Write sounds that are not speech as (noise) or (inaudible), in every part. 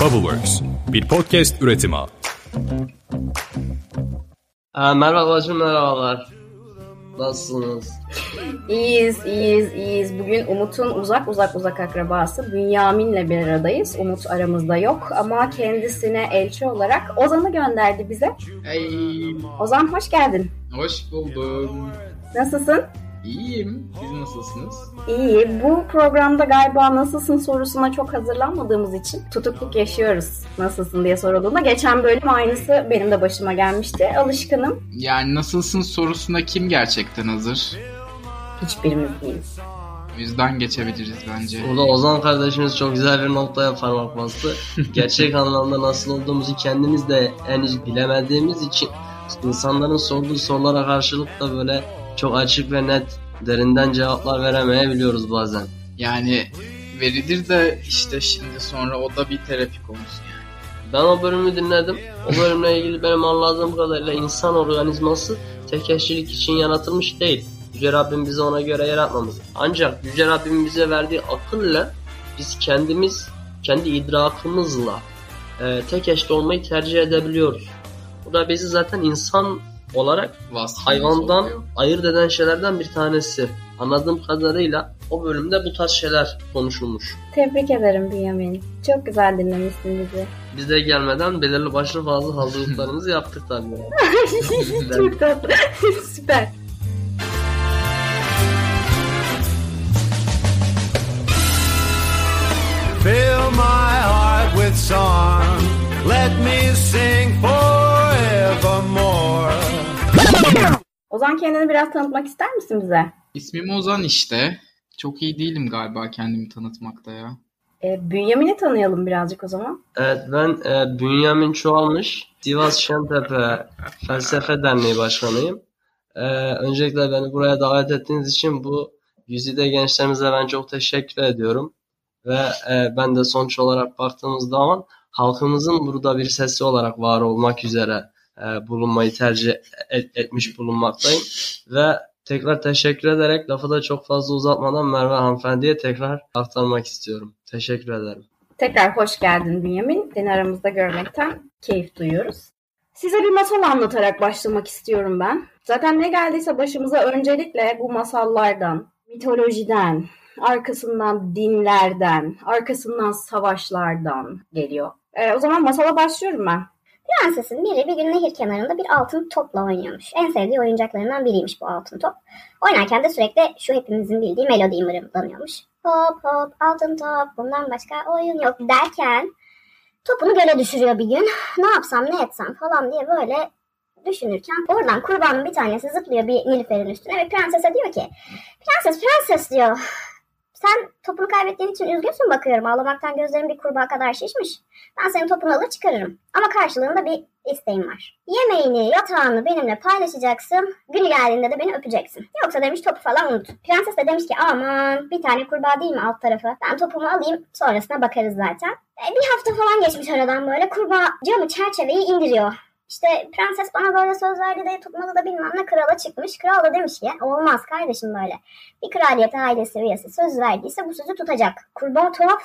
Bubbleworks, bir podcast üretimi. Aa, merhaba bacım merhabalar. Nasılsınız? İyiyiz, iyiyiz, iyiyiz. Bugün Umut'un uzak uzak uzak akrabası Bünyamin'le bir aradayız. Umut aramızda yok ama kendisine elçi olarak Ozan'ı gönderdi bize. Hey, Ozan hoş geldin. hoş buldum. Nasılsın? İyiyim. Siz nasılsınız? İyi. Bu programda galiba nasılsın sorusuna çok hazırlanmadığımız için tutukluk yaşıyoruz. Nasılsın diye sorulduğunda. Geçen bölüm aynısı benim de başıma gelmişti. Alışkınım. Yani nasılsın sorusuna kim gerçekten hazır? Hiçbirimiz değiliz. O yüzden geçebiliriz bence. Burada Ozan kardeşimiz çok güzel bir noktaya parmak bastı. (laughs) Gerçek anlamda nasıl olduğumuzu kendimiz de henüz bilemediğimiz için insanların sorduğu sorulara karşılık da böyle çok açık ve net derinden cevaplar veremeyebiliyoruz bazen. Yani verilir de işte şimdi sonra o da bir terapi konusu yani. Ben o bölümü dinledim. O bölümle ilgili benim anladığım kadarıyla insan organizması tek eşlilik için yaratılmış değil. Yüce Rabbim bizi ona göre yaratmamış. Ancak Yüce Rabbim bize verdiği akılla biz kendimiz, kendi idrakımızla e, tek eşli olmayı tercih edebiliyoruz. Bu da bizi zaten insan olarak Vasfımız hayvandan oluyor. ayırt eden şeylerden bir tanesi. Anladığım kadarıyla o bölümde bu tarz şeyler konuşulmuş. Tebrik ederim Bünyamin. Çok güzel dinlemişsin bizi. Biz de gelmeden belirli başlı fazla hazırlıklarımızı (laughs) yaptık tabii. (laughs) Çok tatlı. (laughs) Süper. Fill my heart with song. Let me sing forevermore. Ozan kendini biraz tanıtmak ister misin bize? İsmim Ozan işte. Çok iyi değilim galiba kendimi tanıtmakta ya. E, Bünyamin'i tanıyalım birazcık o zaman. Evet ben e, Bünyamin Çoğalmış, Sivas Şentepe Felsefe Derneği Başkanıyım. E, öncelikle beni buraya davet ettiğiniz için bu yüzide gençlerimize ben çok teşekkür ediyorum. Ve e, ben de sonuç olarak baktığımız zaman halkımızın burada bir sesi olarak var olmak üzere bulunmayı tercih et- etmiş bulunmaktayım. Ve tekrar teşekkür ederek lafı da çok fazla uzatmadan Merve hanımefendiye tekrar aktarmak istiyorum. Teşekkür ederim. Tekrar hoş geldin Bünyamin. Seni aramızda görmekten keyif duyuyoruz. Size bir masal anlatarak başlamak istiyorum ben. Zaten ne geldiyse başımıza öncelikle bu masallardan, mitolojiden, arkasından dinlerden, arkasından savaşlardan geliyor. E, o zaman masala başlıyorum ben. Prensesin biri bir gün nehir kenarında bir altın topla oynuyormuş. En sevdiği oyuncaklarından biriymiş bu altın top. Oynarken de sürekli şu hepimizin bildiği melodiyi mırıldanıyormuş. Hop hop altın top bundan başka oyun yok derken topunu göle düşürüyor bir gün. Ne yapsam ne etsem falan diye böyle düşünürken oradan kurbanın bir tanesi zıplıyor bir nilüferin üstüne ve prensese diyor ki Prenses prenses diyor. Sen topunu kaybettiğin için üzgünsün bakıyorum. Ağlamaktan gözlerin bir kurbağa kadar şişmiş. Ben senin topunu alır çıkarırım. Ama karşılığında bir isteğim var. Yemeğini, yatağını benimle paylaşacaksın. Günü geldiğinde de beni öpeceksin. Yoksa demiş topu falan unut. Prenses de demiş ki aman bir tane kurbağa değil mi alt tarafı? Ben topumu alayım sonrasına bakarız zaten. E, bir hafta falan geçmiş aradan böyle kurbağa camı çerçeveyi indiriyor. İşte prenses bana böyle söz verdi de tutmadı da bilmem ne krala çıkmış. Kral da demiş ki olmaz kardeşim böyle. Bir kraliyete ailesi üyesi söz verdiyse bu sözü tutacak. Kurbağa tuhaf.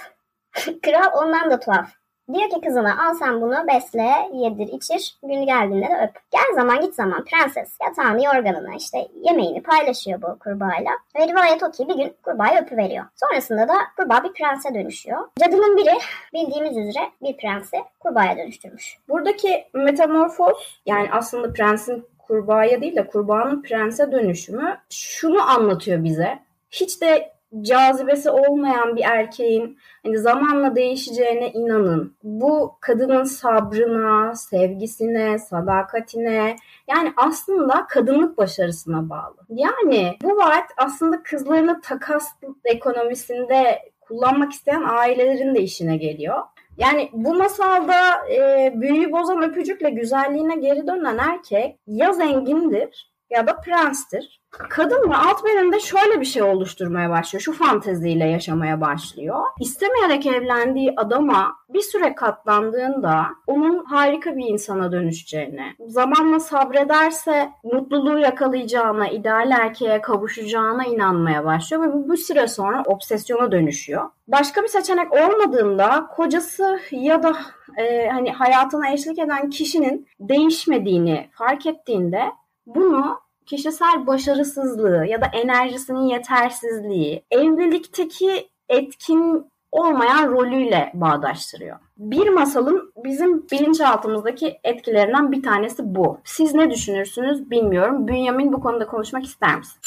(laughs) Kral ondan da tuhaf. Diyor ki kızına al sen bunu besle, yedir, içir. Günü geldiğinde de öp. Gel zaman git zaman prenses yatağını, yorganını, işte yemeğini paylaşıyor bu kurbağayla. Ve rivayet o ki bir gün kurbağayı öpüveriyor. Sonrasında da kurbağa bir prense dönüşüyor. Cadının biri bildiğimiz üzere bir prensi kurbağaya dönüştürmüş. Buradaki metamorfoz yani aslında prensin kurbağaya değil de kurbağanın prense dönüşümü şunu anlatıyor bize. Hiç de cazibesi olmayan bir erkeğin hani zamanla değişeceğine inanın. Bu kadının sabrına, sevgisine, sadakatine yani aslında kadınlık başarısına bağlı. Yani bu vaat aslında kızlarını takas ekonomisinde kullanmak isteyen ailelerin de işine geliyor. Yani bu masalda e, büyüyü bozan öpücükle güzelliğine geri dönen erkek ya zengindir ya da prenstir. Kadın da alt bedende şöyle bir şey oluşturmaya başlıyor. Şu fanteziyle yaşamaya başlıyor. İstemeyerek evlendiği adama bir süre katlandığında onun harika bir insana dönüşeceğini, zamanla sabrederse mutluluğu yakalayacağına, ideal erkeğe kavuşacağına inanmaya başlıyor ve bu bir süre sonra obsesyona dönüşüyor. Başka bir seçenek olmadığında kocası ya da e, hani hayatına eşlik eden kişinin değişmediğini fark ettiğinde bunu kişisel başarısızlığı ya da enerjisinin yetersizliği, evlilikteki etkin olmayan rolüyle bağdaştırıyor. Bir masalın bizim bilinçaltımızdaki etkilerinden bir tanesi bu. Siz ne düşünürsünüz bilmiyorum. Bünyamin bu konuda konuşmak ister misin?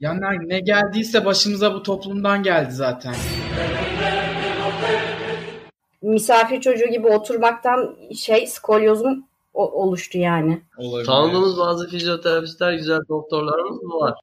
Ya ne, ne geldiyse başımıza bu toplumdan geldi zaten. Misafir çocuğu gibi oturmaktan şey skolyozum o- oluştu yani. Olabilir. Tanıdığımız bazı fizyoterapistler, güzel doktorlarımız var.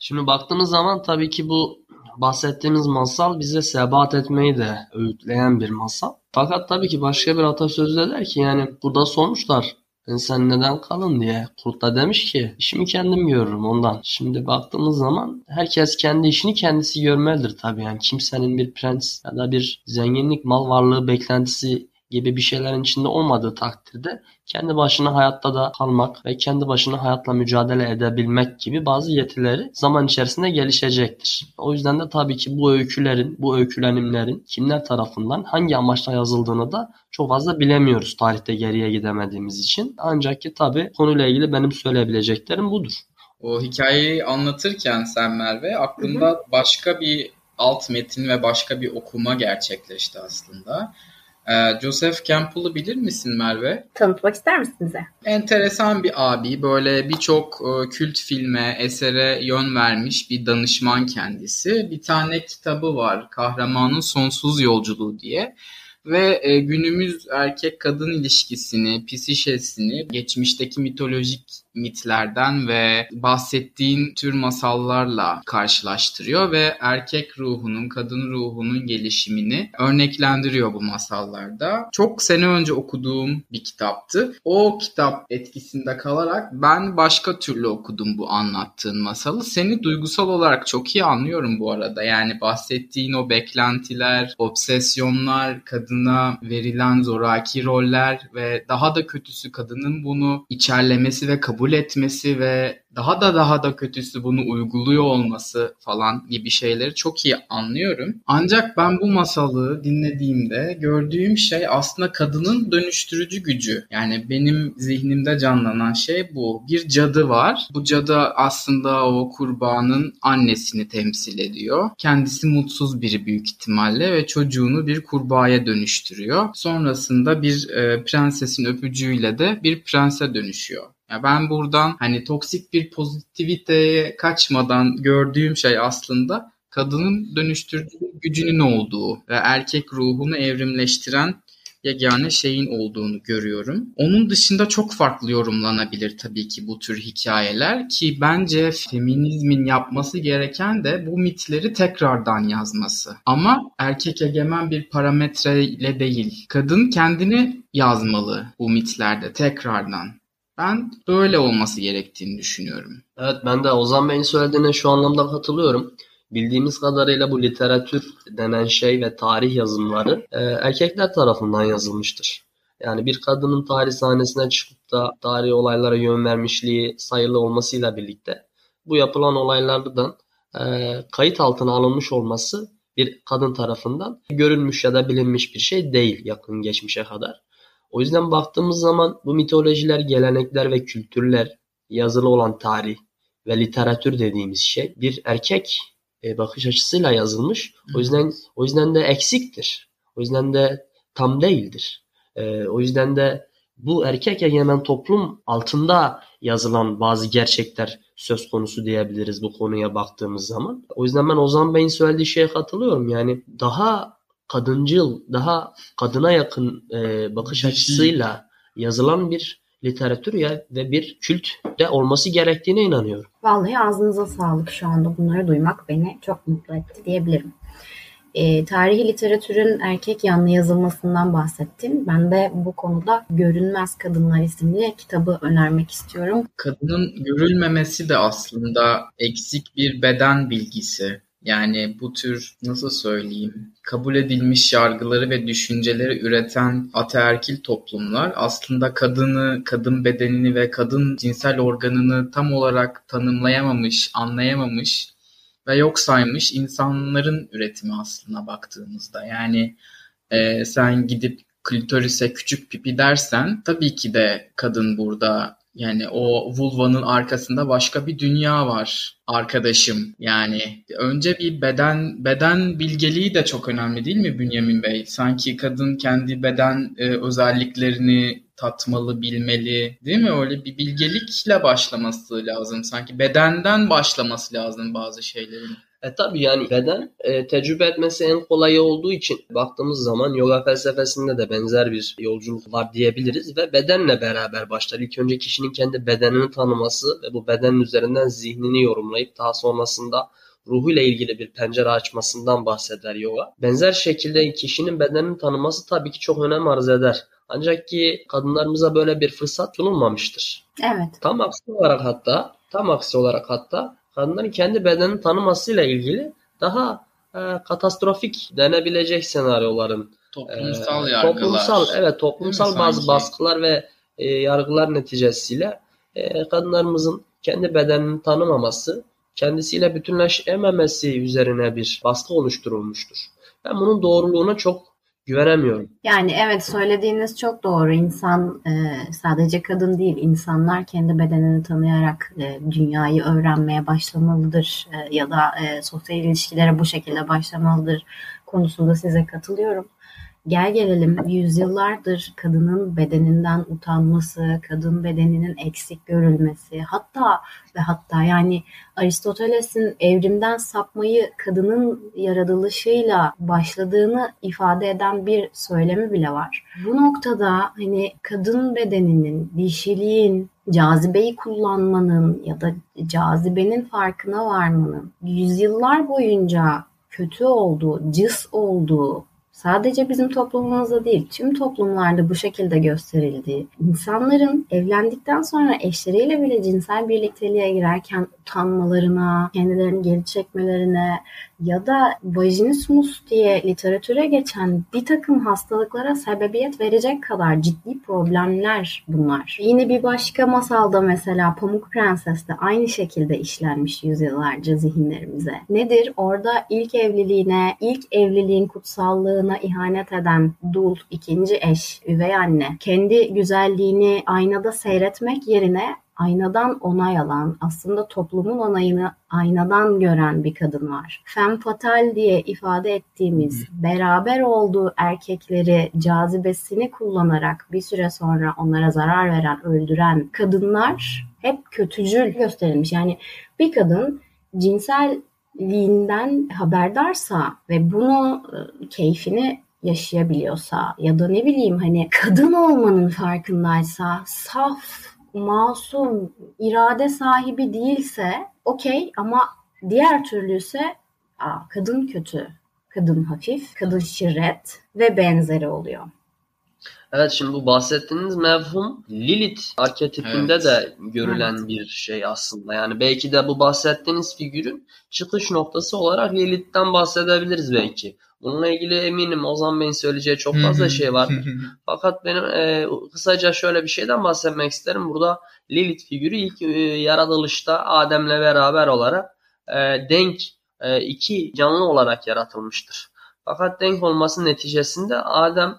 Şimdi baktığımız zaman tabii ki bu bahsettiğimiz masal bize sebat etmeyi de öğütleyen bir masal. Fakat tabii ki başka bir atasözü de der ki yani burada sormuşlar "E sen neden kalın diye. Kurt da demiş ki işimi kendim görürüm ondan. Şimdi baktığımız zaman herkes kendi işini kendisi görmelidir tabii yani kimsenin bir prens ya da bir zenginlik mal varlığı beklentisi gibi bir şeylerin içinde olmadığı takdirde kendi başına hayatta da kalmak ve kendi başına hayatla mücadele edebilmek gibi bazı yetileri zaman içerisinde gelişecektir. O yüzden de tabii ki bu öykülerin, bu öykülenimlerin kimler tarafından hangi amaçla yazıldığını da çok fazla bilemiyoruz tarihte geriye gidemediğimiz için. Ancak ki tabii konuyla ilgili benim söyleyebileceklerim budur. O hikayeyi anlatırken sen Merve aklımda başka bir alt metin ve başka bir okuma gerçekleşti aslında. Ee, Joseph Campbell'ı bilir misin Merve? Tanıtmak ister misin bize? Enteresan bir abi. Böyle birçok e, kült filme, esere yön vermiş bir danışman kendisi. Bir tane kitabı var. Kahramanın Sonsuz Yolculuğu diye. Ve e, günümüz erkek kadın ilişkisini, psişesini geçmişteki mitolojik mitlerden ve bahsettiğin tür masallarla karşılaştırıyor ve erkek ruhunun, kadın ruhunun gelişimini örneklendiriyor bu masallarda. Çok sene önce okuduğum bir kitaptı. O kitap etkisinde kalarak ben başka türlü okudum bu anlattığın masalı. Seni duygusal olarak çok iyi anlıyorum bu arada. Yani bahsettiğin o beklentiler, obsesyonlar, kadına verilen zoraki roller ve daha da kötüsü kadının bunu içerlemesi ve kabul etmesi ve daha da daha da kötüsü bunu uyguluyor olması falan gibi şeyleri çok iyi anlıyorum. Ancak ben bu masalı dinlediğimde gördüğüm şey aslında kadının dönüştürücü gücü. Yani benim zihnimde canlanan şey bu. Bir cadı var. Bu cadı aslında o kurbanın annesini temsil ediyor. Kendisi mutsuz biri büyük ihtimalle ve çocuğunu bir kurbağaya dönüştürüyor. Sonrasında bir e, prensesin öpücüğüyle de bir prense dönüşüyor. Ya ben buradan hani toksik bir pozitiviteye kaçmadan gördüğüm şey aslında kadının dönüştürücü gücünün olduğu ve erkek ruhunu evrimleştiren yegane şeyin olduğunu görüyorum. Onun dışında çok farklı yorumlanabilir tabii ki bu tür hikayeler ki bence feminizmin yapması gereken de bu mitleri tekrardan yazması. Ama erkek egemen bir parametreyle değil. Kadın kendini yazmalı bu mitlerde tekrardan. Ben böyle olması gerektiğini düşünüyorum. Evet ben de Ozan Bey'in söylediğine şu anlamda katılıyorum. Bildiğimiz kadarıyla bu literatür denen şey ve tarih yazımları e, erkekler tarafından yazılmıştır. Yani bir kadının tarih sahnesine çıkıp da tarihi olaylara yön vermişliği sayılı olmasıyla birlikte bu yapılan olaylardan e, kayıt altına alınmış olması bir kadın tarafından görülmüş ya da bilinmiş bir şey değil yakın geçmişe kadar. O yüzden baktığımız zaman bu mitolojiler, gelenekler ve kültürler, yazılı olan tarih ve literatür dediğimiz şey bir erkek e, bakış açısıyla yazılmış. O yüzden o yüzden de eksiktir. O yüzden de tam değildir. E, o yüzden de bu erkek egemen toplum altında yazılan bazı gerçekler söz konusu diyebiliriz bu konuya baktığımız zaman. O yüzden ben Ozan Bey'in söylediği şeye katılıyorum. Yani daha kadıncıl, daha kadına yakın e, bakış açısıyla yazılan bir literatür ya ve bir kült de olması gerektiğine inanıyorum. Vallahi ağzınıza sağlık şu anda bunları duymak beni çok mutlu etti diyebilirim. E, tarihi literatürün erkek yanlı yazılmasından bahsettin. Ben de bu konuda Görünmez Kadınlar isimli kitabı önermek istiyorum. Kadının görülmemesi de aslında eksik bir beden bilgisi. Yani bu tür nasıl söyleyeyim kabul edilmiş yargıları ve düşünceleri üreten ataerkil toplumlar aslında kadını, kadın bedenini ve kadın cinsel organını tam olarak tanımlayamamış, anlayamamış ve yok saymış insanların üretimi aslında baktığımızda. Yani e, sen gidip klitorise küçük pipi dersen tabii ki de kadın burada yani o vulvanın arkasında başka bir dünya var arkadaşım. Yani önce bir beden beden bilgeliği de çok önemli değil mi Bünyamin Bey? Sanki kadın kendi beden e, özelliklerini tatmalı, bilmeli değil mi? Öyle bir bilgelikle başlaması lazım. Sanki bedenden başlaması lazım bazı şeylerin. E tabi yani beden e, tecrübe etmesi en kolayı olduğu için baktığımız zaman yoga felsefesinde de benzer bir yolculuk var diyebiliriz ve bedenle beraber başlar. İlk önce kişinin kendi bedenini tanıması ve bu bedenin üzerinden zihnini yorumlayıp daha sonrasında ruhuyla ilgili bir pencere açmasından bahseder yoga. Benzer şekilde kişinin bedenini tanıması tabii ki çok önem arz eder. Ancak ki kadınlarımıza böyle bir fırsat sunulmamıştır. Evet. Tam aksi olarak hatta, tam aksi olarak hatta kadınların kendi bedenini tanımasıyla ilgili daha e, katastrofik denebilecek senaryoların toplumsal e, yargılar. Toplumsal evet toplumsal bazı baskılar ve e, yargılar neticesiyle e, kadınlarımızın kendi bedenini tanımaması, kendisiyle bütünleşememesi üzerine bir baskı oluşturulmuştur. Ben bunun doğruluğuna çok güvenemiyorum. Yani evet söylediğiniz çok doğru. İnsan e, sadece kadın değil, insanlar kendi bedenini tanıyarak e, dünyayı öğrenmeye başlamalıdır e, ya da e, sosyal ilişkilere bu şekilde başlamalıdır konusunda size katılıyorum. Gel gelelim yüzyıllardır kadının bedeninden utanması, kadın bedeninin eksik görülmesi, hatta ve hatta yani Aristoteles'in evrimden sapmayı kadının yaratılışıyla başladığını ifade eden bir söylemi bile var. Bu noktada hani kadın bedeninin, dişiliğin, cazibeyi kullanmanın ya da cazibenin farkına varmanın yüzyıllar boyunca kötü olduğu, cız olduğu, sadece bizim toplumumuzda değil tüm toplumlarda bu şekilde gösterildiği, insanların evlendikten sonra eşleriyle bile cinsel birlikteliğe girerken utanmalarına, kendilerini geri çekmelerine ya da vajinismus diye literatüre geçen bir takım hastalıklara sebebiyet verecek kadar ciddi problemler bunlar. Yine bir başka masalda mesela Pamuk Prenses'te aynı şekilde işlenmiş yüzyıllarca zihinlerimize. Nedir? Orada ilk evliliğine, ilk evliliğin kutsallığına ihanet eden dul, ikinci eş, üvey anne, kendi güzelliğini aynada seyretmek yerine aynadan onay alan, aslında toplumun onayını aynadan gören bir kadın var. Femme fatale diye ifade ettiğimiz beraber olduğu erkekleri cazibesini kullanarak bir süre sonra onlara zarar veren, öldüren kadınlar hep kötücül gösterilmiş. Yani bir kadın cinselliğinden haberdarsa ve bunu e, keyfini yaşayabiliyorsa ya da ne bileyim hani kadın olmanın farkındaysa saf masum, irade sahibi değilse okey ama diğer türlü ise aa, kadın kötü, kadın hafif, kadın şirret ve benzeri oluyor. Evet şimdi bu bahsettiğiniz mevhum Lilith arketipinde evet. de görülen evet. bir şey aslında. Yani belki de bu bahsettiğiniz figürün çıkış noktası olarak Lilith'ten bahsedebiliriz belki. Bununla ilgili eminim Ozan Bey'in söyleyeceği çok fazla şey var. Fakat benim e, kısaca şöyle bir şeyden bahsetmek isterim. Burada Lilith figürü ilk e, yaratılışta Adem'le beraber olarak e, denk e, iki canlı olarak yaratılmıştır. Fakat denk olması neticesinde Adem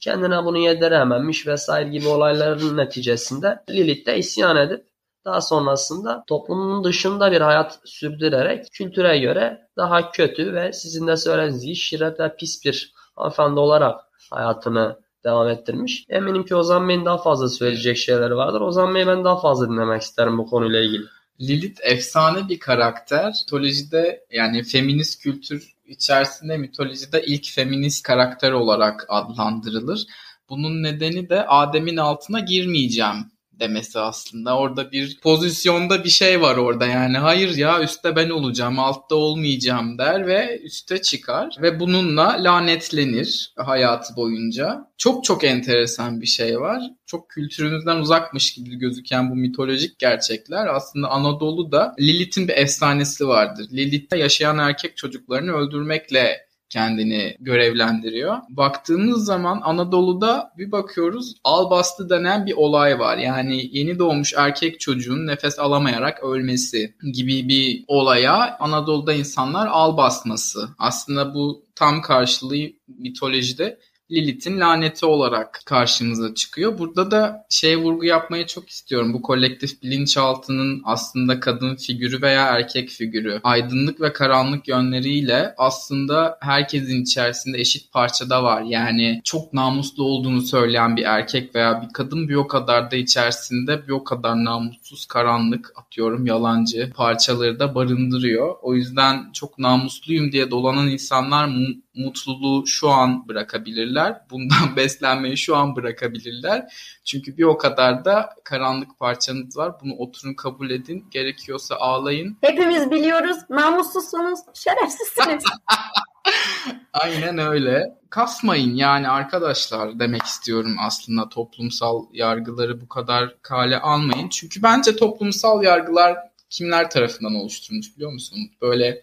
kendine bunu yedirememiş vesaire gibi olayların neticesinde Lilith de isyan edip daha sonrasında toplumun dışında bir hayat sürdürerek kültüre göre daha kötü ve sizin de söylediğiniz gibi şirret pis bir hanımefendi olarak hayatını devam ettirmiş. Eminim ki Ozan Bey'in daha fazla söyleyecek şeyleri vardır. Ozan Bey'i ben daha fazla dinlemek isterim bu konuyla ilgili. Lilith efsane bir karakter. Mitolojide yani feminist kültür içerisinde mitolojide ilk feminist karakter olarak adlandırılır. Bunun nedeni de Adem'in altına girmeyeceğim demesi aslında. Orada bir pozisyonda bir şey var orada yani. Hayır ya üstte ben olacağım, altta olmayacağım der ve üste çıkar ve bununla lanetlenir hayatı boyunca. Çok çok enteresan bir şey var. Çok kültürümüzden uzakmış gibi gözüken bu mitolojik gerçekler aslında Anadolu'da Lilith'in bir efsanesi vardır. Lilith'te yaşayan erkek çocuklarını öldürmekle kendini görevlendiriyor. Baktığımız zaman Anadolu'da bir bakıyoruz albastı denen bir olay var. Yani yeni doğmuş erkek çocuğun nefes alamayarak ölmesi gibi bir olaya Anadolu'da insanlar al basması. Aslında bu tam karşılığı mitolojide Lilith'in laneti olarak karşımıza çıkıyor. Burada da şey vurgu yapmayı çok istiyorum. Bu kolektif bilinçaltının aslında kadın figürü veya erkek figürü, aydınlık ve karanlık yönleriyle aslında herkesin içerisinde eşit parçada var. Yani çok namuslu olduğunu söyleyen bir erkek veya bir kadın bir o kadar da içerisinde bir o kadar namussuz, karanlık, atıyorum yalancı parçaları da barındırıyor. O yüzden çok namusluyum diye dolanan insanlar mutluluğu şu an bırakabilirler. Bundan (laughs) beslenmeyi şu an bırakabilirler. Çünkü bir o kadar da karanlık parçanız var. Bunu oturun kabul edin. Gerekiyorsa ağlayın. Hepimiz biliyoruz. Namussuzsunuz. Şerefsizsiniz. (laughs) Aynen öyle. Kasmayın yani arkadaşlar demek istiyorum aslında toplumsal yargıları bu kadar kale almayın. Çünkü bence toplumsal yargılar kimler tarafından oluşturulmuş biliyor musun? Böyle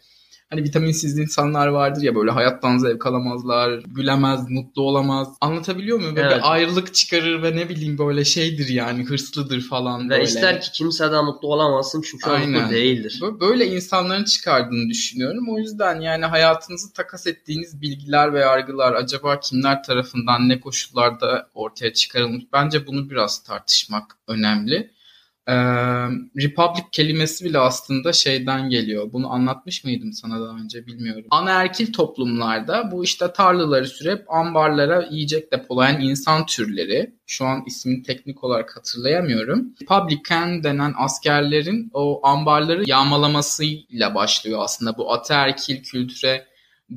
Hani vitaminsiz insanlar vardır ya böyle hayattan zevk alamazlar, gülemez, mutlu olamaz. Anlatabiliyor muyum? Böyle evet. ayrılık çıkarır ve ne bileyim böyle şeydir yani hırslıdır falan ve böyle. Ve ister ki kimseden mutlu olamazsın çünkü Aynen. mutlu değildir. Böyle insanların çıkardığını düşünüyorum. O yüzden yani hayatınızı takas ettiğiniz bilgiler ve yargılar acaba kimler tarafından ne koşullarda ortaya çıkarılmış? Bence bunu biraz tartışmak önemli. Ee, Republic kelimesi bile aslında şeyden geliyor. Bunu anlatmış mıydım sana daha önce bilmiyorum. Anaerkil toplumlarda bu işte tarlaları sürüp ambarlara yiyecek depolayan insan türleri. Şu an ismini teknik olarak hatırlayamıyorum. Republican denen askerlerin o ambarları yağmalamasıyla başlıyor aslında bu ataerkil kültüre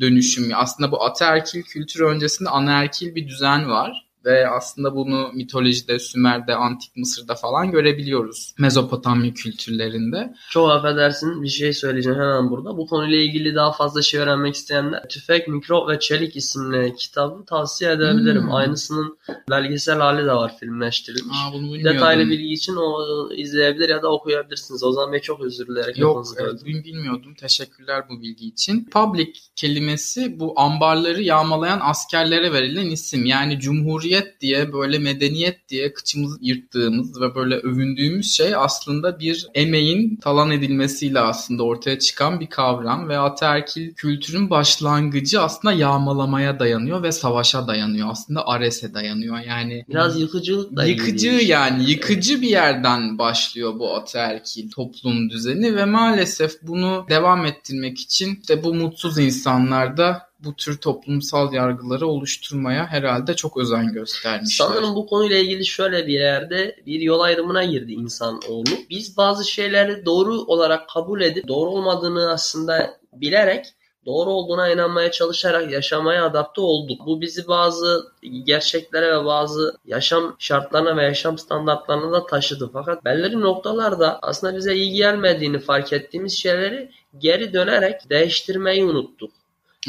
dönüşüm. Aslında bu ataerkil kültür öncesinde anaerkil bir düzen var ve aslında bunu mitolojide, Sümer'de, Antik Mısır'da falan görebiliyoruz. Mezopotamya kültürlerinde. Çok affedersin bir şey söyleyeceğim hemen burada. Bu konuyla ilgili daha fazla şey öğrenmek isteyenler Tüfek, Mikrop ve Çelik isimli kitabı tavsiye edebilirim. Hmm. Aynısının belgesel hali de var filmleştirilmiş. Aa, bunu Detaylı bilgi için o izleyebilir ya da okuyabilirsiniz. O zaman Bey çok özür dileyerek Yok evet, bilmiyordum. Teşekkürler bu bilgi için. Public kelimesi bu ambarları yağmalayan askerlere verilen isim. Yani Cumhuriyet hürriyet diye böyle medeniyet diye kıçımızı yırttığımız ve böyle övündüğümüz şey aslında bir emeğin talan edilmesiyle aslında ortaya çıkan bir kavram ve ataerkil kültürün başlangıcı aslında yağmalamaya dayanıyor ve savaşa dayanıyor. Aslında Ares'e dayanıyor. Yani biraz yıkıcılık da yıkıcı yani yıkıcı bir yerden başlıyor bu ataerkil toplum düzeni ve maalesef bunu devam ettirmek için de bu mutsuz insanlarda bu tür toplumsal yargıları oluşturmaya herhalde çok özen göstermişler. Sanırım bu konuyla ilgili şöyle bir yerde bir yol ayrımına girdi insanoğlu. Biz bazı şeyleri doğru olarak kabul edip doğru olmadığını aslında bilerek doğru olduğuna inanmaya çalışarak yaşamaya adapte olduk. Bu bizi bazı gerçeklere ve bazı yaşam şartlarına ve yaşam standartlarına da taşıdı. Fakat belirli noktalarda aslında bize iyi gelmediğini fark ettiğimiz şeyleri geri dönerek değiştirmeyi unuttuk.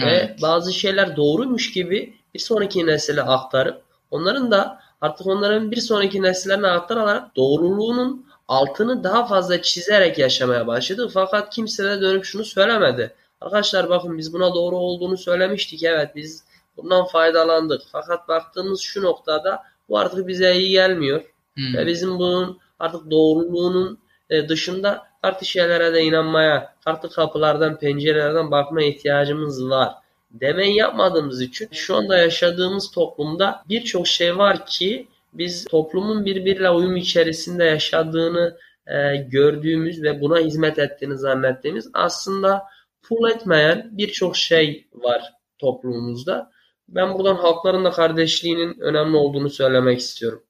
Evet. Ve bazı şeyler doğruymuş gibi bir sonraki nesile aktarıp onların da artık onların bir sonraki nesillerine aktararak doğruluğunun altını daha fazla çizerek yaşamaya başladı. Fakat kimse de dönüp şunu söylemedi. Arkadaşlar bakın biz buna doğru olduğunu söylemiştik. Evet biz bundan faydalandık. Fakat baktığımız şu noktada bu artık bize iyi gelmiyor. Hmm. Ve bizim bunun artık doğruluğunun e, dışında farklı şeylere de inanmaya, farklı kapılardan, pencerelerden bakma ihtiyacımız var. Demeyi yapmadığımız için şu anda yaşadığımız toplumda birçok şey var ki biz toplumun birbiriyle uyum içerisinde yaşadığını e, gördüğümüz ve buna hizmet ettiğini zannettiğimiz aslında full etmeyen birçok şey var toplumumuzda. Ben buradan halkların da kardeşliğinin önemli olduğunu söylemek istiyorum.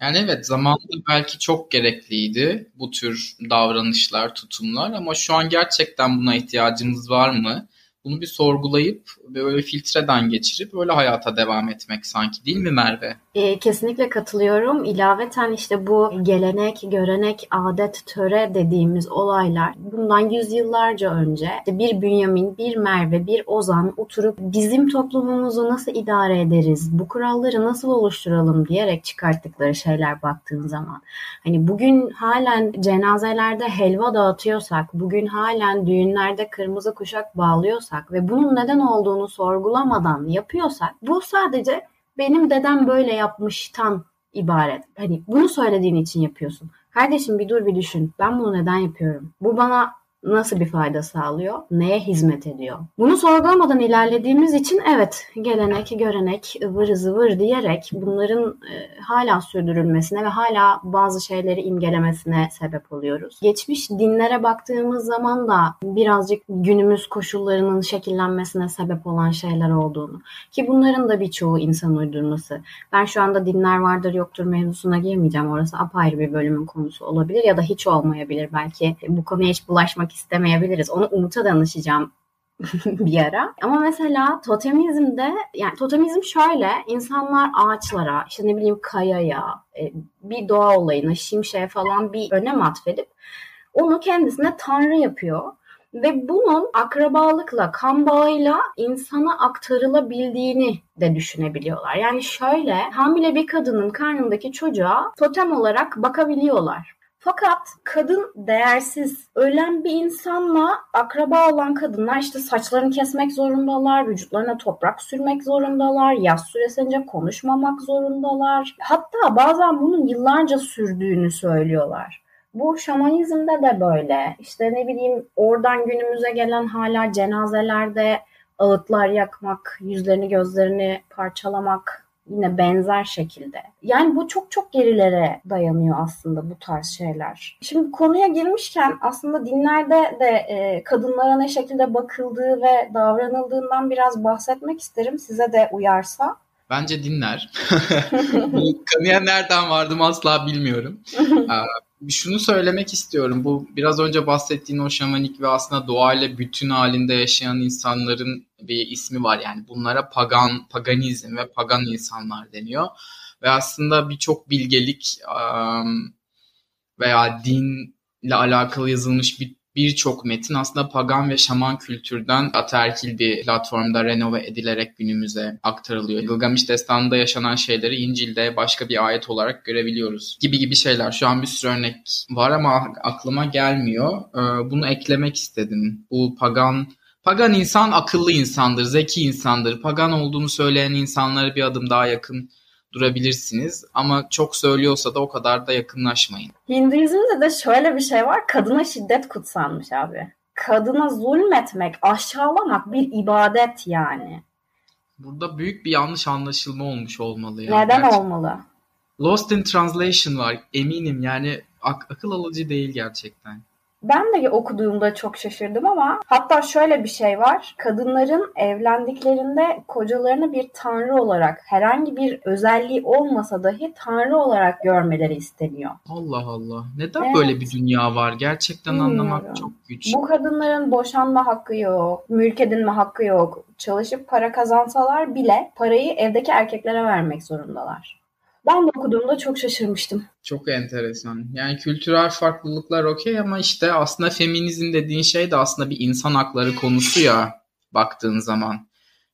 Yani evet zamanında belki çok gerekliydi bu tür davranışlar, tutumlar ama şu an gerçekten buna ihtiyacımız var mı? Bunu bir sorgulayıp böyle filtreden geçirip öyle hayata devam etmek sanki değil mi Merve? E, kesinlikle katılıyorum. İlaveten işte bu gelenek, görenek, adet, töre dediğimiz olaylar bundan yüzyıllarca önce işte bir Bünyamin, bir Merve, bir Ozan oturup bizim toplumumuzu nasıl idare ederiz, bu kuralları nasıl oluşturalım diyerek çıkarttıkları şeyler baktığın zaman. Hani bugün halen cenazelerde helva dağıtıyorsak, bugün halen düğünlerde kırmızı kuşak bağlıyorsak ve bunun neden olduğunu sorgulamadan yapıyorsak bu sadece benim dedem böyle yapmıştan ibaret. Hani bunu söylediğin için yapıyorsun. Kardeşim bir dur bir düşün. Ben bunu neden yapıyorum? Bu bana nasıl bir fayda sağlıyor, neye hizmet ediyor. Bunu sorgulamadan ilerlediğimiz için evet gelenek, görenek, ıvır zıvır diyerek bunların e, hala sürdürülmesine ve hala bazı şeyleri imgelemesine sebep oluyoruz. Geçmiş dinlere baktığımız zaman da birazcık günümüz koşullarının şekillenmesine sebep olan şeyler olduğunu ki bunların da birçoğu insan uydurması. Ben şu anda dinler vardır yoktur mevzusuna girmeyeceğim. Orası apayrı bir bölümün konusu olabilir ya da hiç olmayabilir. Belki bu konuya hiç bulaşmak istemeyebiliriz. Onu Umut'a danışacağım (laughs) bir ara. Ama mesela totemizmde yani totemizm şöyle insanlar ağaçlara işte ne bileyim kayaya e, bir doğa olayına şimşeğe falan bir önem atfedip onu kendisine tanrı yapıyor. Ve bunun akrabalıkla, kan bağıyla insana aktarılabildiğini de düşünebiliyorlar. Yani şöyle hamile bir kadının karnındaki çocuğa totem olarak bakabiliyorlar. Fakat kadın değersiz. Ölen bir insanla akraba olan kadınlar işte saçlarını kesmek zorundalar, vücutlarına toprak sürmek zorundalar, yaz süresince konuşmamak zorundalar. Hatta bazen bunun yıllarca sürdüğünü söylüyorlar. Bu şamanizmde de böyle. İşte ne bileyim oradan günümüze gelen hala cenazelerde ağıtlar yakmak, yüzlerini gözlerini parçalamak yine benzer şekilde. Yani bu çok çok gerilere dayanıyor aslında bu tarz şeyler. Şimdi konuya girmişken aslında dinlerde de e, kadınlara ne şekilde bakıldığı ve davranıldığından biraz bahsetmek isterim. Size de uyarsa. Bence dinler. (laughs) Kanıya nereden vardım asla bilmiyorum. (laughs) şunu söylemek istiyorum. Bu biraz önce bahsettiğin o şamanik ve aslında doğayla bütün halinde yaşayan insanların bir ismi var. Yani bunlara pagan, paganizm ve pagan insanlar deniyor. Ve aslında birçok bilgelik veya dinle alakalı yazılmış bir birçok metin aslında pagan ve şaman kültürden ataerkil bir platformda renove edilerek günümüze aktarılıyor. Gılgamış destanında yaşanan şeyleri İncil'de başka bir ayet olarak görebiliyoruz. Gibi gibi şeyler. Şu an bir sürü örnek var ama aklıma gelmiyor. Ee, bunu eklemek istedim. Bu pagan Pagan insan akıllı insandır, zeki insandır. Pagan olduğunu söyleyen insanlara bir adım daha yakın durabilirsiniz. Ama çok söylüyorsa da o kadar da yakınlaşmayın. Hinduizm'de de şöyle bir şey var. Kadına şiddet kutsanmış abi. Kadına zulmetmek, aşağılamak bir ibadet yani. Burada büyük bir yanlış anlaşılma olmuş olmalı. Ya. Neden Gerçi... olmalı? Lost in Translation var. Eminim yani ak- akıl alıcı değil gerçekten. Ben de okuduğumda çok şaşırdım ama hatta şöyle bir şey var. Kadınların evlendiklerinde kocalarını bir tanrı olarak herhangi bir özelliği olmasa dahi tanrı olarak görmeleri isteniyor. Allah Allah. Neden evet. böyle bir dünya var? Gerçekten Bilmiyorum. anlamak çok güç. Bu kadınların boşanma hakkı yok, mülk edinme hakkı yok. Çalışıp para kazansalar bile parayı evdeki erkeklere vermek zorundalar. Ben de okuduğumda çok şaşırmıştım. Çok enteresan. Yani kültürel farklılıklar okey ama işte aslında feminizm dediğin şey de aslında bir insan hakları konusu ya baktığın zaman.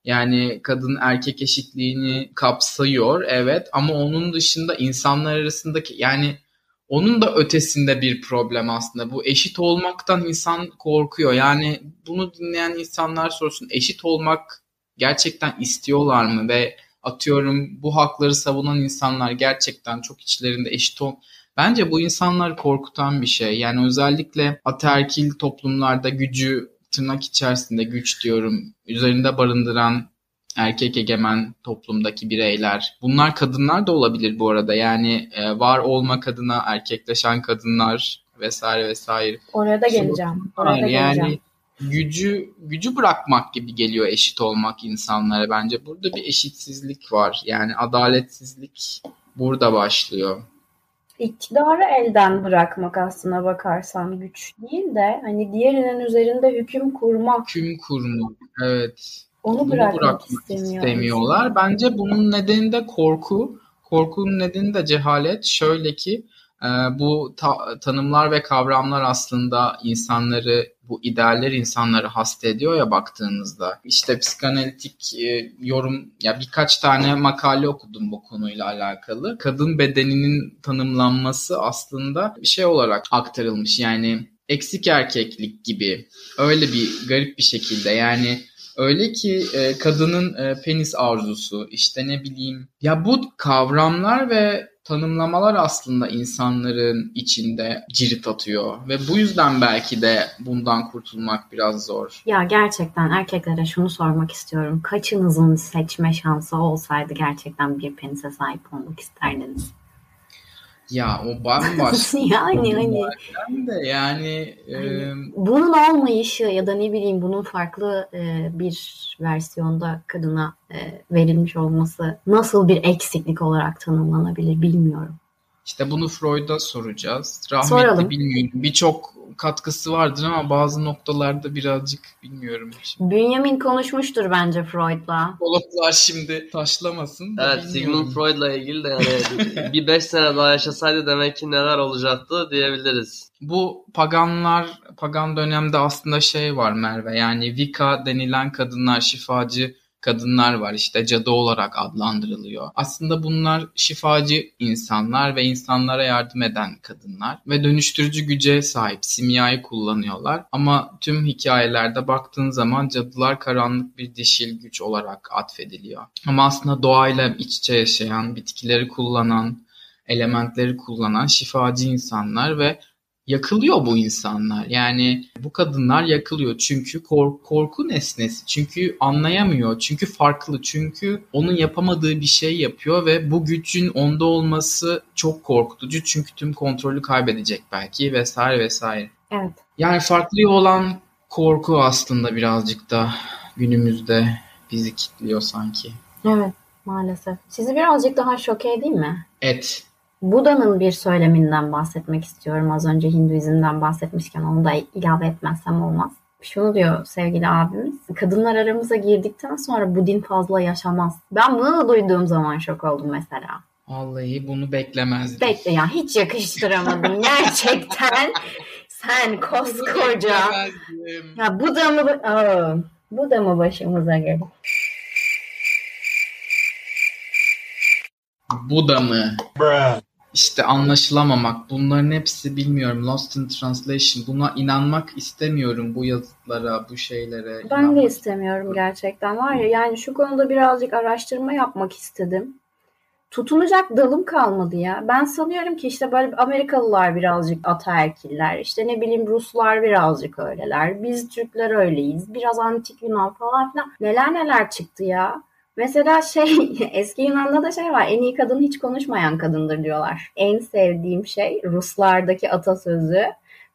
Yani kadın erkek eşitliğini kapsıyor evet ama onun dışında insanlar arasındaki yani onun da ötesinde bir problem aslında. Bu eşit olmaktan insan korkuyor. Yani bunu dinleyen insanlar sorsun eşit olmak gerçekten istiyorlar mı ve atıyorum bu hakları savunan insanlar gerçekten çok içlerinde eşit ol. Bence bu insanlar korkutan bir şey. Yani özellikle ataerkil toplumlarda gücü tırnak içerisinde güç diyorum üzerinde barındıran erkek egemen toplumdaki bireyler. Bunlar kadınlar da olabilir bu arada. Yani e, var olma kadına erkekleşen kadınlar vesaire vesaire. Oraya da geleceğim. Oraya da geleceğim. Gücü gücü bırakmak gibi geliyor eşit olmak insanlara bence. Burada bir eşitsizlik var. Yani adaletsizlik burada başlıyor. İktidarı elden bırakmak aslına bakarsan güç değil de hani diğerinin üzerinde hüküm kurmak. Hüküm kurmak evet. Onu bunu bırakmak, bırakmak istemiyor. istemiyorlar. Bence bunun nedeni de korku. Korkunun nedeni de cehalet. Şöyle ki e, bu ta- tanımlar ve kavramlar aslında insanları, bu idealler insanları hasta ediyor ya baktığınızda. İşte psikanalitik e, yorum, ya birkaç tane makale okudum bu konuyla alakalı. Kadın bedeninin tanımlanması aslında bir şey olarak aktarılmış. Yani eksik erkeklik gibi öyle bir garip bir şekilde yani Öyle ki e, kadının e, penis arzusu işte ne bileyim ya bu kavramlar ve tanımlamalar aslında insanların içinde cirit atıyor ve bu yüzden belki de bundan kurtulmak biraz zor. Ya gerçekten erkeklere şunu sormak istiyorum. Kaçınızın seçme şansı olsaydı gerçekten bir penise sahip olmak isterdiniz? Ya o bambaşka (laughs) yani hani de yani e, bunun olmayışı ya da ne bileyim bunun farklı e, bir versiyonda kadına e, verilmiş olması nasıl bir eksiklik olarak tanımlanabilir bilmiyorum. işte bunu Freud'a soracağız. Rahmetli Soralım. bilmiyorum. Birçok katkısı vardır ama bazı noktalarda birazcık bilmiyorum. Şimdi. Bünyamin konuşmuştur bence Freud'la. Psikologlar şimdi taşlamasın. da Evet bilmiyorum. Sigmund Freud'la ilgili de yani bir 5 sene daha yaşasaydı demek ki neler olacaktı diyebiliriz. Bu paganlar, pagan dönemde aslında şey var Merve. Yani Wicca denilen kadınlar, şifacı kadınlar var. işte cadı olarak adlandırılıyor. Aslında bunlar şifacı insanlar ve insanlara yardım eden kadınlar. Ve dönüştürücü güce sahip. Simyayı kullanıyorlar. Ama tüm hikayelerde baktığın zaman cadılar karanlık bir dişil güç olarak atfediliyor. Ama aslında doğayla iç içe yaşayan, bitkileri kullanan, elementleri kullanan şifacı insanlar ve yakılıyor bu insanlar. Yani bu kadınlar yakılıyor çünkü kork- korku nesnesi. Çünkü anlayamıyor. Çünkü farklı. Çünkü onun yapamadığı bir şey yapıyor ve bu gücün onda olması çok korkutucu. Çünkü tüm kontrolü kaybedecek belki vesaire vesaire. Evet. Yani farklı olan korku aslında birazcık da günümüzde bizi kilitliyor sanki. Evet maalesef. Sizi birazcık daha şoke edeyim mi? Et. Buda'nın bir söyleminden bahsetmek istiyorum. Az önce Hinduizm'den bahsetmişken onu da ilave etmezsem olmaz. Şunu diyor sevgili abimiz. Kadınlar aramıza girdikten sonra bu din fazla yaşamaz. Ben bunu da duyduğum zaman şok oldum mesela. Vallahi bunu beklemezdim. Bekle ya hiç yakıştıramadım (laughs) gerçekten. Sen koskoca. Ya bu da mı Aa, bu da mı başımıza geldi? Bu da mı? İşte anlaşılamamak. Bunların hepsi bilmiyorum. Lost in translation. Buna inanmak istemiyorum. Bu yazıtlara, bu şeylere. Ben de istemiyorum gerçekten. Var ya yani şu konuda birazcık araştırma yapmak istedim. Tutunacak dalım kalmadı ya. Ben sanıyorum ki işte böyle Amerikalılar birazcık ataerkiller. işte ne bileyim Ruslar birazcık öyleler. Biz Türkler öyleyiz. Biraz antik Yunan falan filan. Neler neler çıktı ya. Mesela şey (laughs) eski Yunan'da da şey var. En iyi kadın hiç konuşmayan kadındır diyorlar. En sevdiğim şey Ruslardaki atasözü.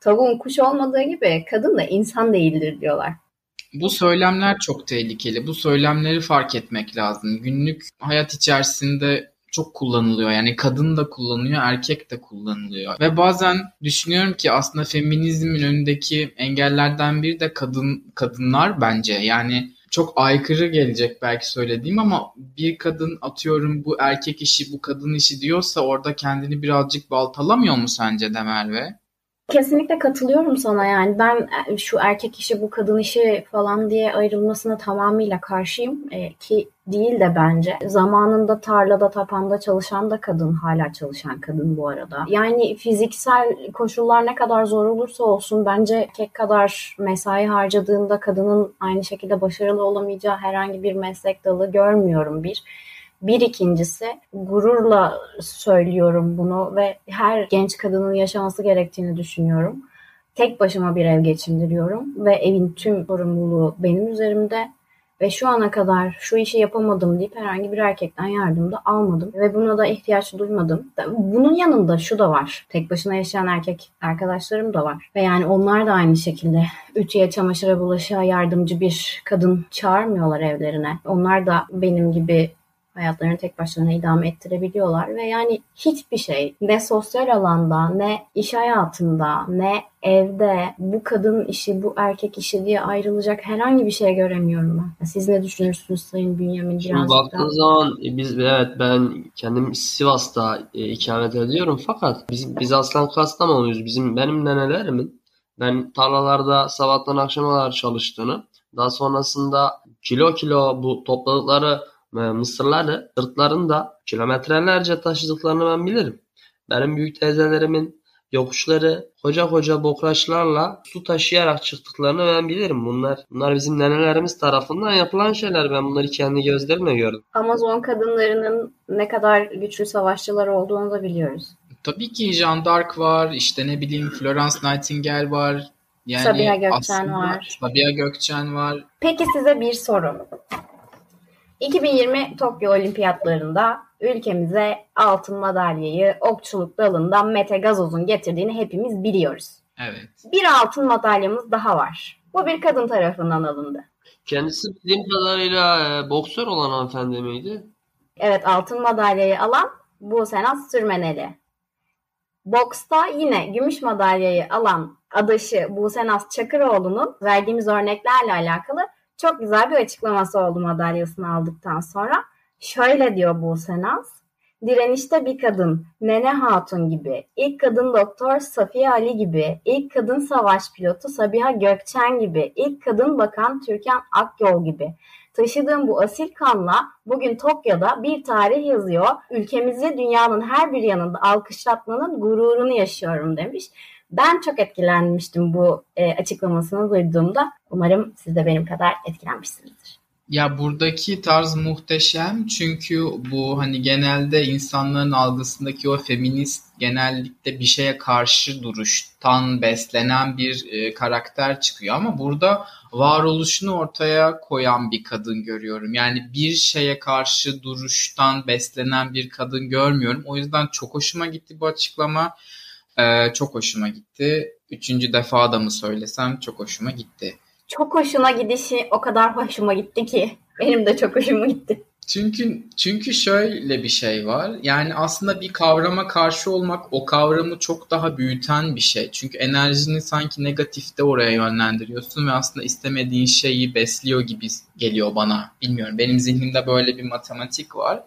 Tavuğun kuş olmadığı gibi kadın da insan değildir diyorlar. Bu söylemler çok tehlikeli. Bu söylemleri fark etmek lazım. Günlük hayat içerisinde çok kullanılıyor. Yani kadın da kullanıyor, erkek de kullanılıyor. Ve bazen düşünüyorum ki aslında feminizmin önündeki engellerden biri de kadın kadınlar bence. Yani çok aykırı gelecek belki söylediğim ama bir kadın atıyorum bu erkek işi, bu kadın işi diyorsa orada kendini birazcık baltalamıyor mu sence de Merve? Kesinlikle katılıyorum sana yani. Ben e, şu erkek işi bu kadın işi falan diye ayrılmasına tamamıyla karşıyım. E, ki değil de bence. Zamanında tarlada tapanda çalışan da kadın hala çalışan kadın bu arada. Yani fiziksel koşullar ne kadar zor olursa olsun bence erkek kadar mesai harcadığında kadının aynı şekilde başarılı olamayacağı herhangi bir meslek dalı görmüyorum bir bir ikincisi gururla söylüyorum bunu ve her genç kadının yaşaması gerektiğini düşünüyorum. Tek başıma bir ev geçindiriyorum ve evin tüm sorumluluğu benim üzerimde ve şu ana kadar şu işi yapamadım deyip herhangi bir erkekten yardım da almadım ve buna da ihtiyaç duymadım. Bunun yanında şu da var. Tek başına yaşayan erkek arkadaşlarım da var. Ve yani onlar da aynı şekilde ütüye, çamaşıra, bulaşığa yardımcı bir kadın çağırmıyorlar evlerine. Onlar da benim gibi hayatlarını tek başlarına idame ettirebiliyorlar ve yani hiçbir şey ne sosyal alanda ne iş hayatında ne evde bu kadın işi bu erkek işi diye ayrılacak herhangi bir şey göremiyorum ben. Siz ne düşünürsünüz Sayın Bünyamin Şimdi birazcık baktığın daha? zaman e, biz evet ben kendim Sivas'ta e, ikamet ediyorum fakat biz, biz aslan Kastamonuyuz. Bizim benim nenelerimin ben tarlalarda sabahtan akşama kadar çalıştığını daha sonrasında kilo kilo bu topladıkları mısırları sırtlarında kilometrelerce taşıdıklarını ben bilirim. Benim büyük teyzelerimin yokuşları koca koca bokraçlarla su taşıyarak çıktıklarını ben bilirim. Bunlar bunlar bizim nenelerimiz tarafından yapılan şeyler. Ben bunları kendi gözlerimle gördüm. Amazon kadınlarının ne kadar güçlü savaşçılar olduğunu da biliyoruz. Tabii ki Jeanne d'Arc var, işte ne bileyim Florence Nightingale var. Yani Sabiha Gökçen var. Sabiha Gökçen var. Peki size bir soru. 2020 Tokyo Olimpiyatlarında ülkemize altın madalyayı okçuluk dalından Mete Gazoz'un getirdiğini hepimiz biliyoruz. Evet. Bir altın madalyamız daha var. Bu bir kadın tarafından alındı. Kendisi bildiğim kadarıyla e, boksör olan hanımefendi miydi? Evet altın madalyayı alan Buse Naz Sürmeneli. Boksta yine gümüş madalyayı alan adaşı Buse Naz Çakıroğlu'nun verdiğimiz örneklerle alakalı çok güzel bir açıklaması oldu madalyasını aldıktan sonra. Şöyle diyor Buse Naz. Direnişte bir kadın, Nene Hatun gibi, ilk kadın doktor Safiye Ali gibi, ilk kadın savaş pilotu Sabiha Gökçen gibi, ilk kadın bakan Türkan Akyol gibi. Taşıdığım bu asil kanla bugün Tokyo'da bir tarih yazıyor. Ülkemizi dünyanın her bir yanında alkışlatmanın gururunu yaşıyorum demiş. Ben çok etkilenmiştim bu e, açıklamasını duyduğumda. Umarım siz de benim kadar etkilenmişsinizdir. Ya buradaki tarz muhteşem çünkü bu hani genelde insanların algısındaki o feminist genellikle bir şeye karşı duruştan beslenen bir e, karakter çıkıyor ama burada varoluşunu ortaya koyan bir kadın görüyorum. Yani bir şeye karşı duruştan beslenen bir kadın görmüyorum. O yüzden çok hoşuma gitti bu açıklama. Ee, çok hoşuma gitti. Üçüncü defa da mı söylesem çok hoşuma gitti. Çok hoşuna gidişi o kadar hoşuma gitti ki. Benim de çok hoşuma gitti. Çünkü çünkü şöyle bir şey var. Yani aslında bir kavrama karşı olmak o kavramı çok daha büyüten bir şey. Çünkü enerjini sanki negatifte oraya yönlendiriyorsun ve aslında istemediğin şeyi besliyor gibi geliyor bana. Bilmiyorum. Benim zihnimde böyle bir matematik var.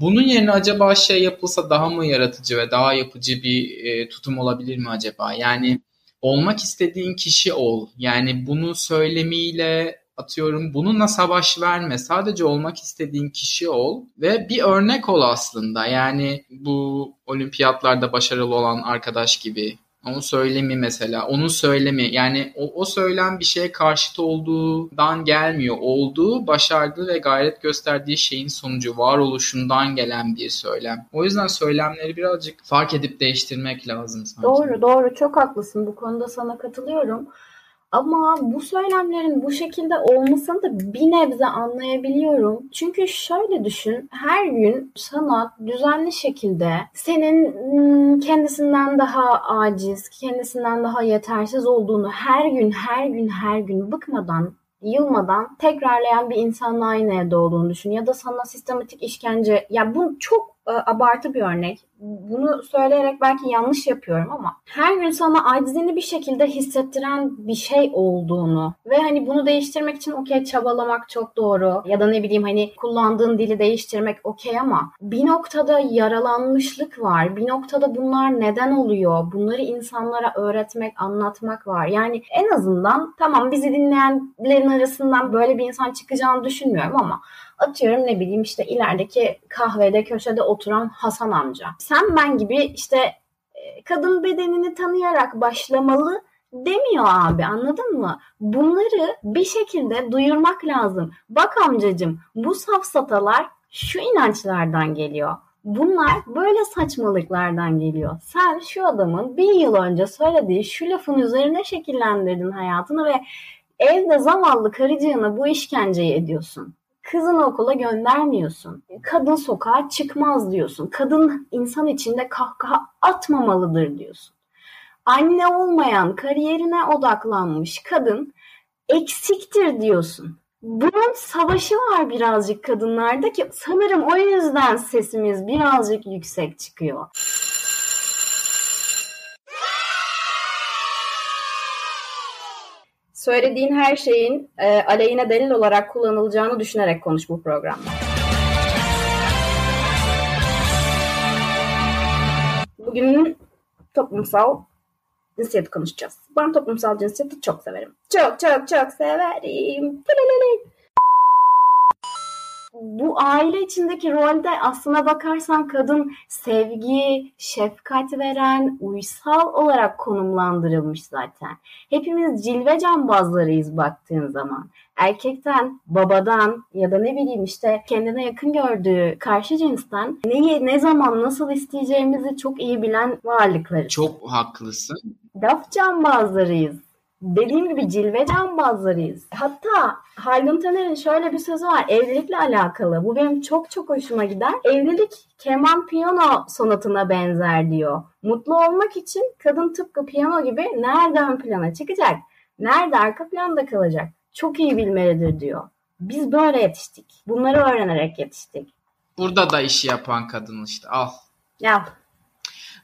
Bunun yerine acaba şey yapılsa daha mı yaratıcı ve daha yapıcı bir e, tutum olabilir mi acaba? Yani olmak istediğin kişi ol. Yani bunu söylemiyle atıyorum bununla savaş verme. Sadece olmak istediğin kişi ol ve bir örnek ol aslında. Yani bu olimpiyatlarda başarılı olan arkadaş gibi. Onun söylemi mesela. Onun söylemi yani o, o söylem bir şeye karşıt olduğundan gelmiyor. Olduğu, başardığı ve gayret gösterdiği şeyin sonucu varoluşundan gelen bir söylem. O yüzden söylemleri birazcık fark edip değiştirmek lazım sanki. Doğru doğru çok haklısın bu konuda sana katılıyorum. Ama bu söylemlerin bu şekilde olmasını da bir nebze anlayabiliyorum. Çünkü şöyle düşün, her gün sana düzenli şekilde senin hmm, kendisinden daha aciz, kendisinden daha yetersiz olduğunu her gün, her gün, her gün bıkmadan yılmadan tekrarlayan bir insanla aynı evde olduğunu düşün. Ya da sana sistematik işkence, ya bu çok abartı bir örnek. Bunu söyleyerek belki yanlış yapıyorum ama her gün sana acizini bir şekilde hissettiren bir şey olduğunu ve hani bunu değiştirmek için okey çabalamak çok doğru ya da ne bileyim hani kullandığın dili değiştirmek okey ama bir noktada yaralanmışlık var. Bir noktada bunlar neden oluyor? Bunları insanlara öğretmek, anlatmak var. Yani en azından tamam bizi dinleyenlerin arasından böyle bir insan çıkacağını düşünmüyorum ama Atıyorum ne bileyim işte ilerideki kahvede köşede oturan Hasan amca. Sen ben gibi işte e, kadın bedenini tanıyarak başlamalı demiyor abi anladın mı? Bunları bir şekilde duyurmak lazım. Bak amcacım bu safsatalar şu inançlardan geliyor. Bunlar böyle saçmalıklardan geliyor. Sen şu adamın bir yıl önce söylediği şu lafın üzerine şekillendirdin hayatını ve evde zavallı karıcığına bu işkenceyi ediyorsun. Kızını okula göndermiyorsun. Kadın sokağa çıkmaz diyorsun. Kadın insan içinde kahkaha atmamalıdır diyorsun. Anne olmayan, kariyerine odaklanmış kadın eksiktir diyorsun. bunun savaşı var birazcık kadınlarda ki sanırım o yüzden sesimiz birazcık yüksek çıkıyor. Söylediğin her şeyin e, aleyhine delil olarak kullanılacağını düşünerek konuş bu programda. Bugünün toplumsal cinsiyeti konuşacağız. Ben toplumsal cinsiyeti çok severim. Çok çok çok severim. Bu aile içindeki rolde aslına bakarsan kadın sevgi, şefkat veren, uysal olarak konumlandırılmış zaten. Hepimiz cilve cambazlarıyız baktığın zaman. Erkekten, babadan ya da ne bileyim işte kendine yakın gördüğü karşı cinsten neyi, ne zaman, nasıl isteyeceğimizi çok iyi bilen varlıklarız. Çok haklısın. Laf cambazlarıyız. Dediğim gibi cilve cambazlarıyız. Hatta Haldun Taner'in şöyle bir sözü var evlilikle alakalı. Bu benim çok çok hoşuma gider. Evlilik keman piyano sonatına benzer diyor. Mutlu olmak için kadın tıpkı piyano gibi nerede ön plana çıkacak, nerede arka planda kalacak çok iyi bilmelidir diyor. Biz böyle yetiştik. Bunları öğrenerek yetiştik. Burada da işi yapan kadın işte al. Ya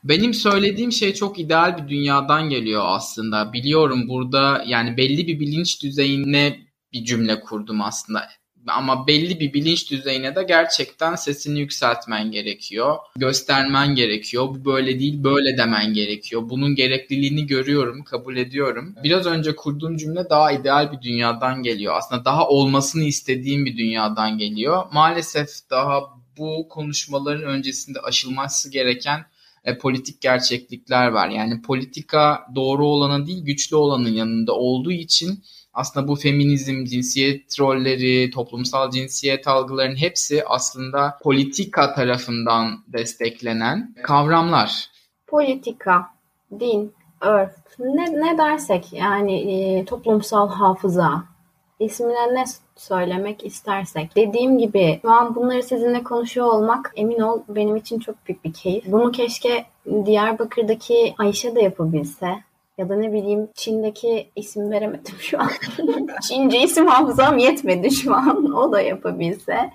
Benim söylediğim şey çok ideal bir dünyadan geliyor aslında. Biliyorum burada yani belli bir bilinç düzeyine bir cümle kurdum aslında. Ama belli bir bilinç düzeyine de gerçekten sesini yükseltmen gerekiyor. Göstermen gerekiyor. Bu böyle değil, böyle demen gerekiyor. Bunun gerekliliğini görüyorum, kabul ediyorum. Biraz önce kurduğum cümle daha ideal bir dünyadan geliyor. Aslında daha olmasını istediğim bir dünyadan geliyor. Maalesef daha bu konuşmaların öncesinde aşılması gereken e, politik gerçeklikler var. Yani politika doğru olanın değil güçlü olanın yanında olduğu için aslında bu feminizm, cinsiyet rolleri, toplumsal cinsiyet algılarının hepsi aslında politika tarafından desteklenen kavramlar. politika, din, örf, ne, ne dersek yani e, toplumsal hafıza, ismine ne söylemek istersek. Dediğim gibi şu an bunları sizinle konuşuyor olmak emin ol benim için çok büyük bir keyif. Bunu keşke Diyarbakır'daki Ayşe de yapabilse. Ya da ne bileyim Çin'deki isim veremedim şu an. (laughs) Çince isim hafızam yetmedi şu an. O da yapabilse.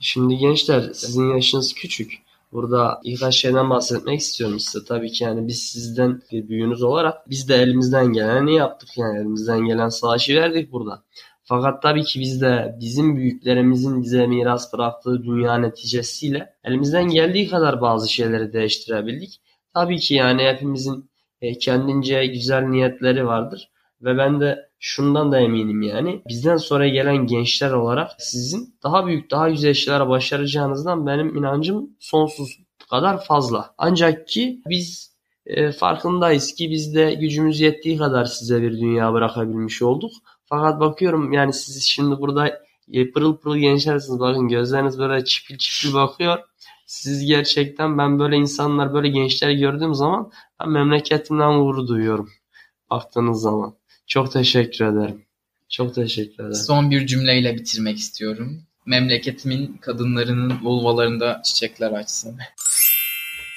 Şimdi gençler sizin yaşınız küçük. Burada birkaç şeyden bahsetmek istiyorum size. Tabii ki yani biz sizden bir büyüğünüz olarak biz de elimizden geleni yaptık yani elimizden gelen savaşı verdik burada. Fakat tabii ki biz de bizim büyüklerimizin bize miras bıraktığı dünya neticesiyle elimizden geldiği kadar bazı şeyleri değiştirebildik. Tabii ki yani hepimizin e, kendince güzel niyetleri vardır. Ve ben de şundan da eminim yani bizden sonra gelen gençler olarak sizin daha büyük daha güzel şeyler başaracağınızdan benim inancım sonsuz kadar fazla. Ancak ki biz e, farkındayız ki biz de gücümüz yettiği kadar size bir dünya bırakabilmiş olduk. Fakat bakıyorum yani siz şimdi burada e, pırıl pırıl gençlersiniz. Bakın gözleriniz böyle çipil çipil bakıyor. Siz gerçekten ben böyle insanlar böyle gençler gördüğüm zaman ben memleketimden gurur duyuyorum. Baktığınız zaman. Çok teşekkür ederim. Çok teşekkür ederim. Son bir cümleyle bitirmek istiyorum. Memleketimin kadınlarının vulvalarında çiçekler açsın.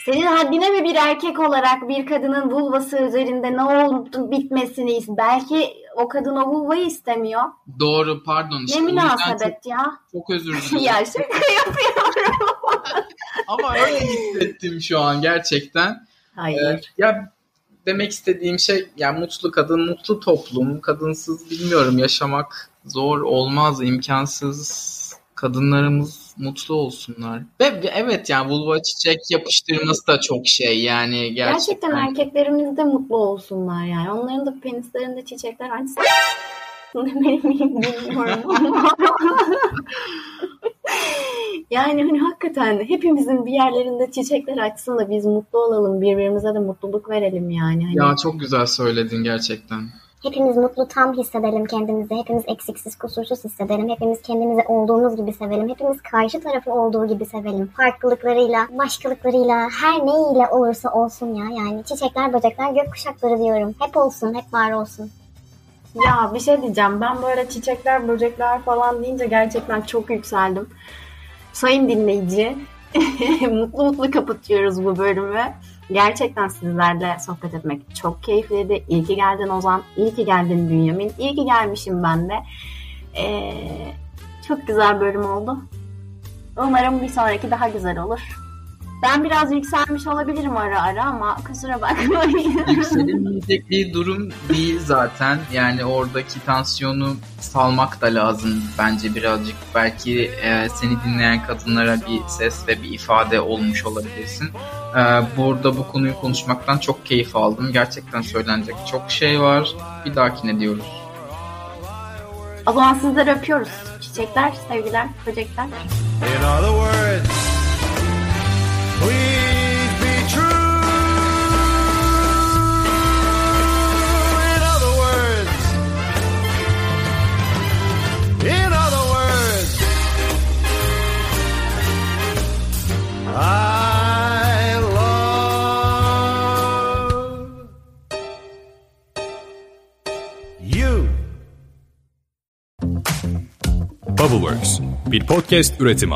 Senin haddine mi bir erkek olarak bir kadının vulvası üzerinde ne oldu bitmesini Belki o kadın o vulvayı istemiyor. Doğru pardon. işte ne münasebet ya. Çok, çok özür (laughs) dilerim. ya şaka yapıyorum. (laughs) Ama öyle hissettim şu an gerçekten. Hayır. Ya demek istediğim şey yani mutlu kadın, mutlu toplum. Kadınsız bilmiyorum yaşamak zor olmaz, imkansız. Kadınlarımız mutlu olsunlar. Ve evet yani vulva çiçek yapıştırması da çok şey yani gerçekten. Gerçekten erkeklerimiz de mutlu olsunlar yani. Onların da penislerinde çiçekler açsın. (laughs) Demeli miyim bilmiyorum. (laughs) yani hani hakikaten hepimizin bir yerlerinde çiçekler açsın da biz mutlu olalım. Birbirimize de mutluluk verelim yani. Hani Ya çok güzel söyledin gerçekten. Hepimiz mutlu tam hissedelim kendimizi. Hepimiz eksiksiz kusursuz hissedelim. Hepimiz kendimizi olduğumuz gibi sevelim. Hepimiz karşı tarafı olduğu gibi sevelim. Farklılıklarıyla, başkalıklarıyla, her neyiyle olursa olsun ya. Yani çiçekler, böcekler, gökkuşakları diyorum. Hep olsun, hep var olsun. Ya bir şey diyeceğim. Ben böyle çiçekler, böcekler falan deyince gerçekten çok yükseldim. Sayın dinleyici, (laughs) mutlu mutlu kapatıyoruz bu bölümü. Gerçekten sizlerle sohbet etmek çok keyifliydi. İyi ki geldin Ozan, iyi ki geldin Bünyamin, iyi ki gelmişim ben de. Ee, çok güzel bölüm oldu. Umarım bir sonraki daha güzel olur. Ben biraz yükselmiş olabilirim ara ara ama kusura bakmayın. (laughs) (laughs) Yükselemeyecek bir durum değil zaten. Yani oradaki tansiyonu salmak da lazım bence birazcık. Belki e, seni dinleyen kadınlara bir ses ve bir ifade olmuş olabilirsin. E, burada bu konuyu konuşmaktan çok keyif aldım. Gerçekten söylenecek çok şey var. Bir dahakine diyoruz. o zaman sizleri öpüyoruz. Çiçekler, sevgiler, böcekler. In other words, please be true. In other words, in other words, I love you. Bubbleworks bir podcast üretimi.